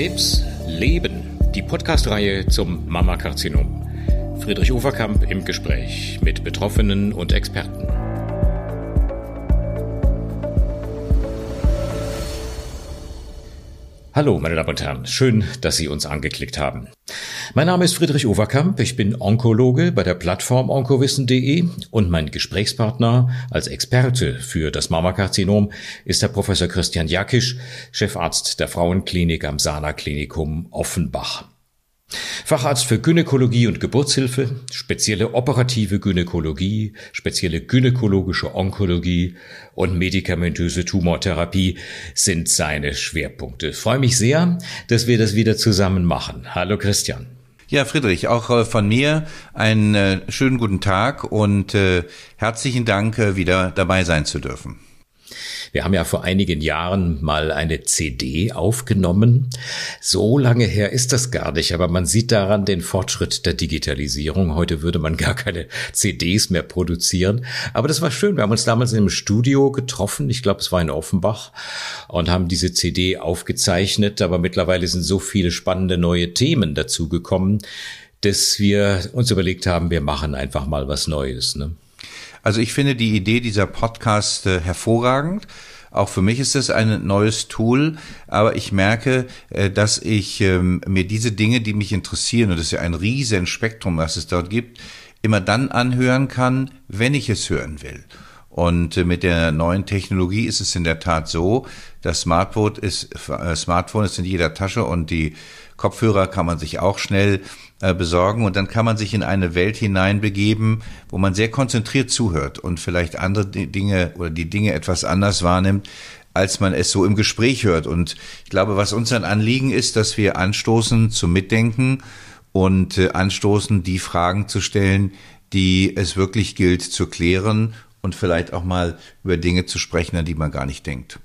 Krebs Leben, die Podcast-Reihe zum Mammakarzinom. Friedrich Uferkamp im Gespräch mit Betroffenen und Experten. Hallo, meine Damen und Herren, schön, dass Sie uns angeklickt haben. Mein Name ist Friedrich Overkamp, ich bin Onkologe bei der Plattform onkowissen.de und mein Gesprächspartner als Experte für das Mammakarzinom ist der Professor Christian Jakisch, Chefarzt der Frauenklinik am Sana Klinikum Offenbach. Facharzt für Gynäkologie und Geburtshilfe, spezielle operative Gynäkologie, spezielle gynäkologische Onkologie und medikamentöse Tumortherapie sind seine Schwerpunkte. Ich freue mich sehr, dass wir das wieder zusammen machen. Hallo Christian. Ja, Friedrich, auch äh, von mir einen äh, schönen guten Tag und äh, herzlichen Dank, wieder dabei sein zu dürfen. Wir haben ja vor einigen Jahren mal eine CD aufgenommen. So lange her ist das gar nicht, aber man sieht daran den Fortschritt der Digitalisierung. Heute würde man gar keine CDs mehr produzieren. Aber das war schön. Wir haben uns damals im Studio getroffen. Ich glaube, es war in Offenbach und haben diese CD aufgezeichnet. Aber mittlerweile sind so viele spannende neue Themen dazugekommen, dass wir uns überlegt haben, wir machen einfach mal was Neues. Ne? Also ich finde die Idee dieser Podcast äh, hervorragend. Auch für mich ist es ein neues Tool, aber ich merke, äh, dass ich ähm, mir diese Dinge, die mich interessieren, und das ist ja ein riesen Spektrum, was es dort gibt, immer dann anhören kann, wenn ich es hören will. Und äh, mit der neuen Technologie ist es in der Tat so, das Smartphone ist, äh, Smartphone ist in jeder Tasche und die Kopfhörer kann man sich auch schnell äh, besorgen und dann kann man sich in eine Welt hineinbegeben, wo man sehr konzentriert zuhört und vielleicht andere Dinge oder die Dinge etwas anders wahrnimmt, als man es so im Gespräch hört. Und ich glaube, was uns ein Anliegen ist, dass wir anstoßen zum Mitdenken und anstoßen, die Fragen zu stellen, die es wirklich gilt zu klären und vielleicht auch mal über Dinge zu sprechen, an die man gar nicht denkt.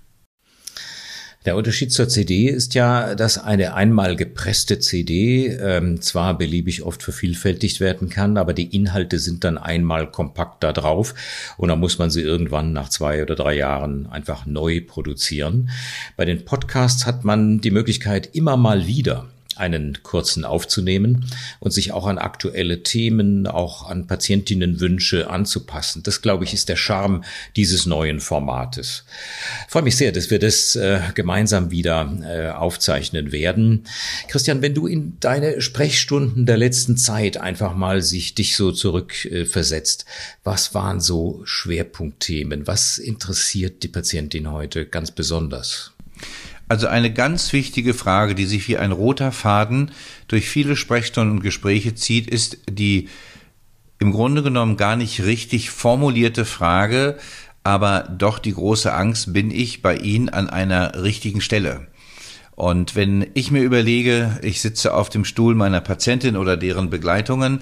Der Unterschied zur CD ist ja, dass eine einmal gepresste CD ähm, zwar beliebig oft vervielfältigt werden kann, aber die Inhalte sind dann einmal kompakt da drauf und dann muss man sie irgendwann nach zwei oder drei Jahren einfach neu produzieren. Bei den Podcasts hat man die Möglichkeit immer mal wieder einen kurzen aufzunehmen und sich auch an aktuelle Themen, auch an Patientinnenwünsche anzupassen. Das, glaube ich, ist der Charme dieses neuen Formates. Ich freue mich sehr, dass wir das äh, gemeinsam wieder äh, aufzeichnen werden. Christian, wenn du in deine Sprechstunden der letzten Zeit einfach mal sich dich so zurückversetzt, äh, was waren so Schwerpunktthemen? Was interessiert die Patientin heute ganz besonders? Also eine ganz wichtige Frage, die sich wie ein roter Faden durch viele Sprechstunden und Gespräche zieht, ist die im Grunde genommen gar nicht richtig formulierte Frage, aber doch die große Angst, bin ich bei Ihnen an einer richtigen Stelle? Und wenn ich mir überlege, ich sitze auf dem Stuhl meiner Patientin oder deren Begleitungen,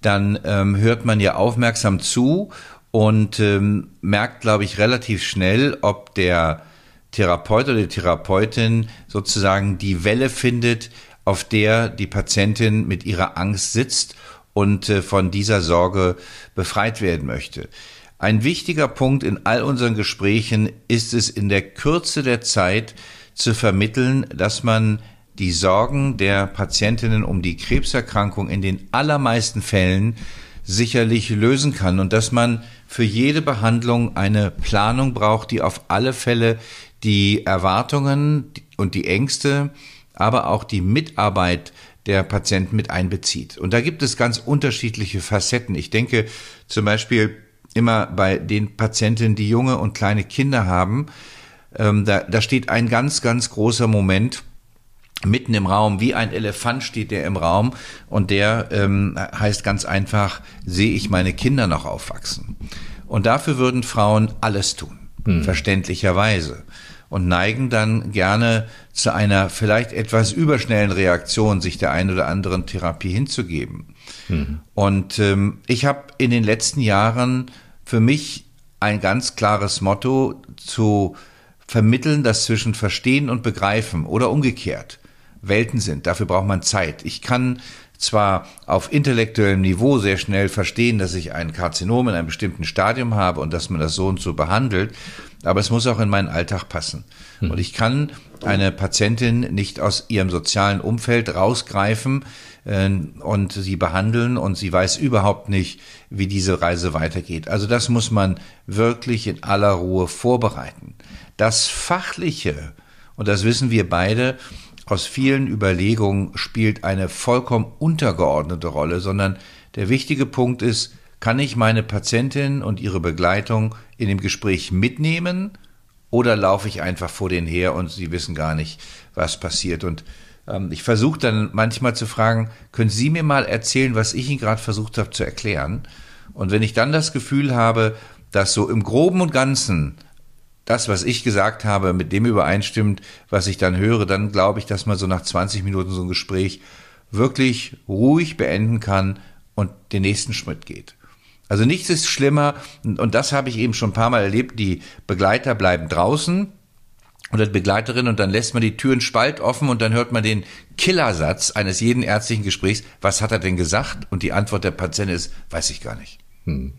dann ähm, hört man ja aufmerksam zu und ähm, merkt, glaube ich, relativ schnell, ob der Therapeut oder die Therapeutin sozusagen die Welle findet, auf der die Patientin mit ihrer Angst sitzt und äh, von dieser Sorge befreit werden möchte. Ein wichtiger Punkt in all unseren Gesprächen ist es in der Kürze der Zeit zu vermitteln, dass man die Sorgen der Patientinnen um die Krebserkrankung in den allermeisten Fällen sicherlich lösen kann und dass man für jede Behandlung eine Planung braucht, die auf alle Fälle die Erwartungen und die Ängste, aber auch die Mitarbeit der Patienten mit einbezieht. Und da gibt es ganz unterschiedliche Facetten. Ich denke zum Beispiel immer bei den Patienten, die junge und kleine Kinder haben, ähm, da, da steht ein ganz, ganz großer Moment mitten im Raum, wie ein Elefant steht der im Raum und der ähm, heißt ganz einfach, sehe ich meine Kinder noch aufwachsen. Und dafür würden Frauen alles tun, hm. verständlicherweise und neigen dann gerne zu einer vielleicht etwas überschnellen Reaktion, sich der einen oder anderen Therapie hinzugeben. Mhm. Und ähm, ich habe in den letzten Jahren für mich ein ganz klares Motto zu vermitteln, dass zwischen Verstehen und Begreifen oder umgekehrt Welten sind. Dafür braucht man Zeit. Ich kann zwar auf intellektuellem Niveau sehr schnell verstehen, dass ich ein Karzinom in einem bestimmten Stadium habe und dass man das so und so behandelt, aber es muss auch in meinen Alltag passen. Hm. Und ich kann eine Patientin nicht aus ihrem sozialen Umfeld rausgreifen äh, und sie behandeln und sie weiß überhaupt nicht, wie diese Reise weitergeht. Also das muss man wirklich in aller Ruhe vorbereiten. Das Fachliche, und das wissen wir beide, aus vielen Überlegungen spielt eine vollkommen untergeordnete Rolle, sondern der wichtige Punkt ist, kann ich meine Patientin und ihre Begleitung in dem Gespräch mitnehmen oder laufe ich einfach vor denen her und sie wissen gar nicht, was passiert? Und ähm, ich versuche dann manchmal zu fragen, können Sie mir mal erzählen, was ich Ihnen gerade versucht habe zu erklären? Und wenn ich dann das Gefühl habe, dass so im groben und ganzen das, was ich gesagt habe, mit dem übereinstimmt, was ich dann höre, dann glaube ich, dass man so nach 20 Minuten so ein Gespräch wirklich ruhig beenden kann und den nächsten Schritt geht. Also nichts ist schlimmer, und das habe ich eben schon ein paar Mal erlebt, die Begleiter bleiben draußen oder die Begleiterin und dann lässt man die Türen spalt offen und dann hört man den Killersatz eines jeden ärztlichen Gesprächs, was hat er denn gesagt? Und die Antwort der Patientin ist, weiß ich gar nicht. Hm.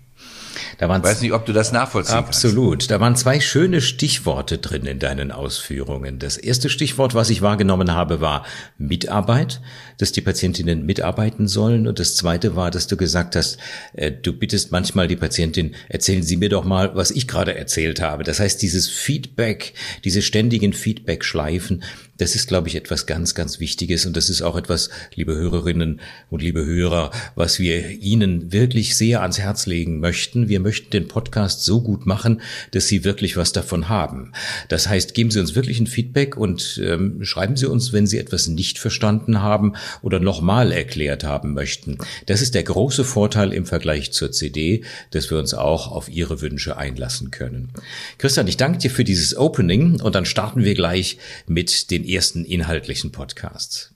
Da waren ich weiß nicht, ob du das nachvollziehen Absolut. Kannst. Da waren zwei schöne Stichworte drin in deinen Ausführungen. Das erste Stichwort, was ich wahrgenommen habe, war Mitarbeit, dass die Patientinnen mitarbeiten sollen. Und das zweite war, dass du gesagt hast, äh, du bittest manchmal die Patientin, erzählen Sie mir doch mal, was ich gerade erzählt habe. Das heißt, dieses Feedback, diese ständigen Feedback-Schleifen, das ist, glaube ich, etwas ganz, ganz Wichtiges und das ist auch etwas, liebe Hörerinnen und liebe Hörer, was wir Ihnen wirklich sehr ans Herz legen möchten. Wir möchten den Podcast so gut machen, dass Sie wirklich was davon haben. Das heißt, geben Sie uns wirklich ein Feedback und ähm, schreiben Sie uns, wenn Sie etwas nicht verstanden haben oder nochmal erklärt haben möchten. Das ist der große Vorteil im Vergleich zur CD, dass wir uns auch auf Ihre Wünsche einlassen können. Christian, ich danke dir für dieses Opening und dann starten wir gleich mit den ersten inhaltlichen Podcasts.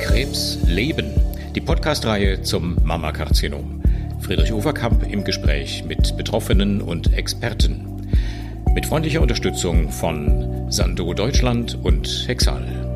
Krebs leben. Die Podcastreihe zum Mammakarzinom. Friedrich Overkamp im Gespräch mit Betroffenen und Experten. Mit freundlicher Unterstützung von Sando Deutschland und Hexal.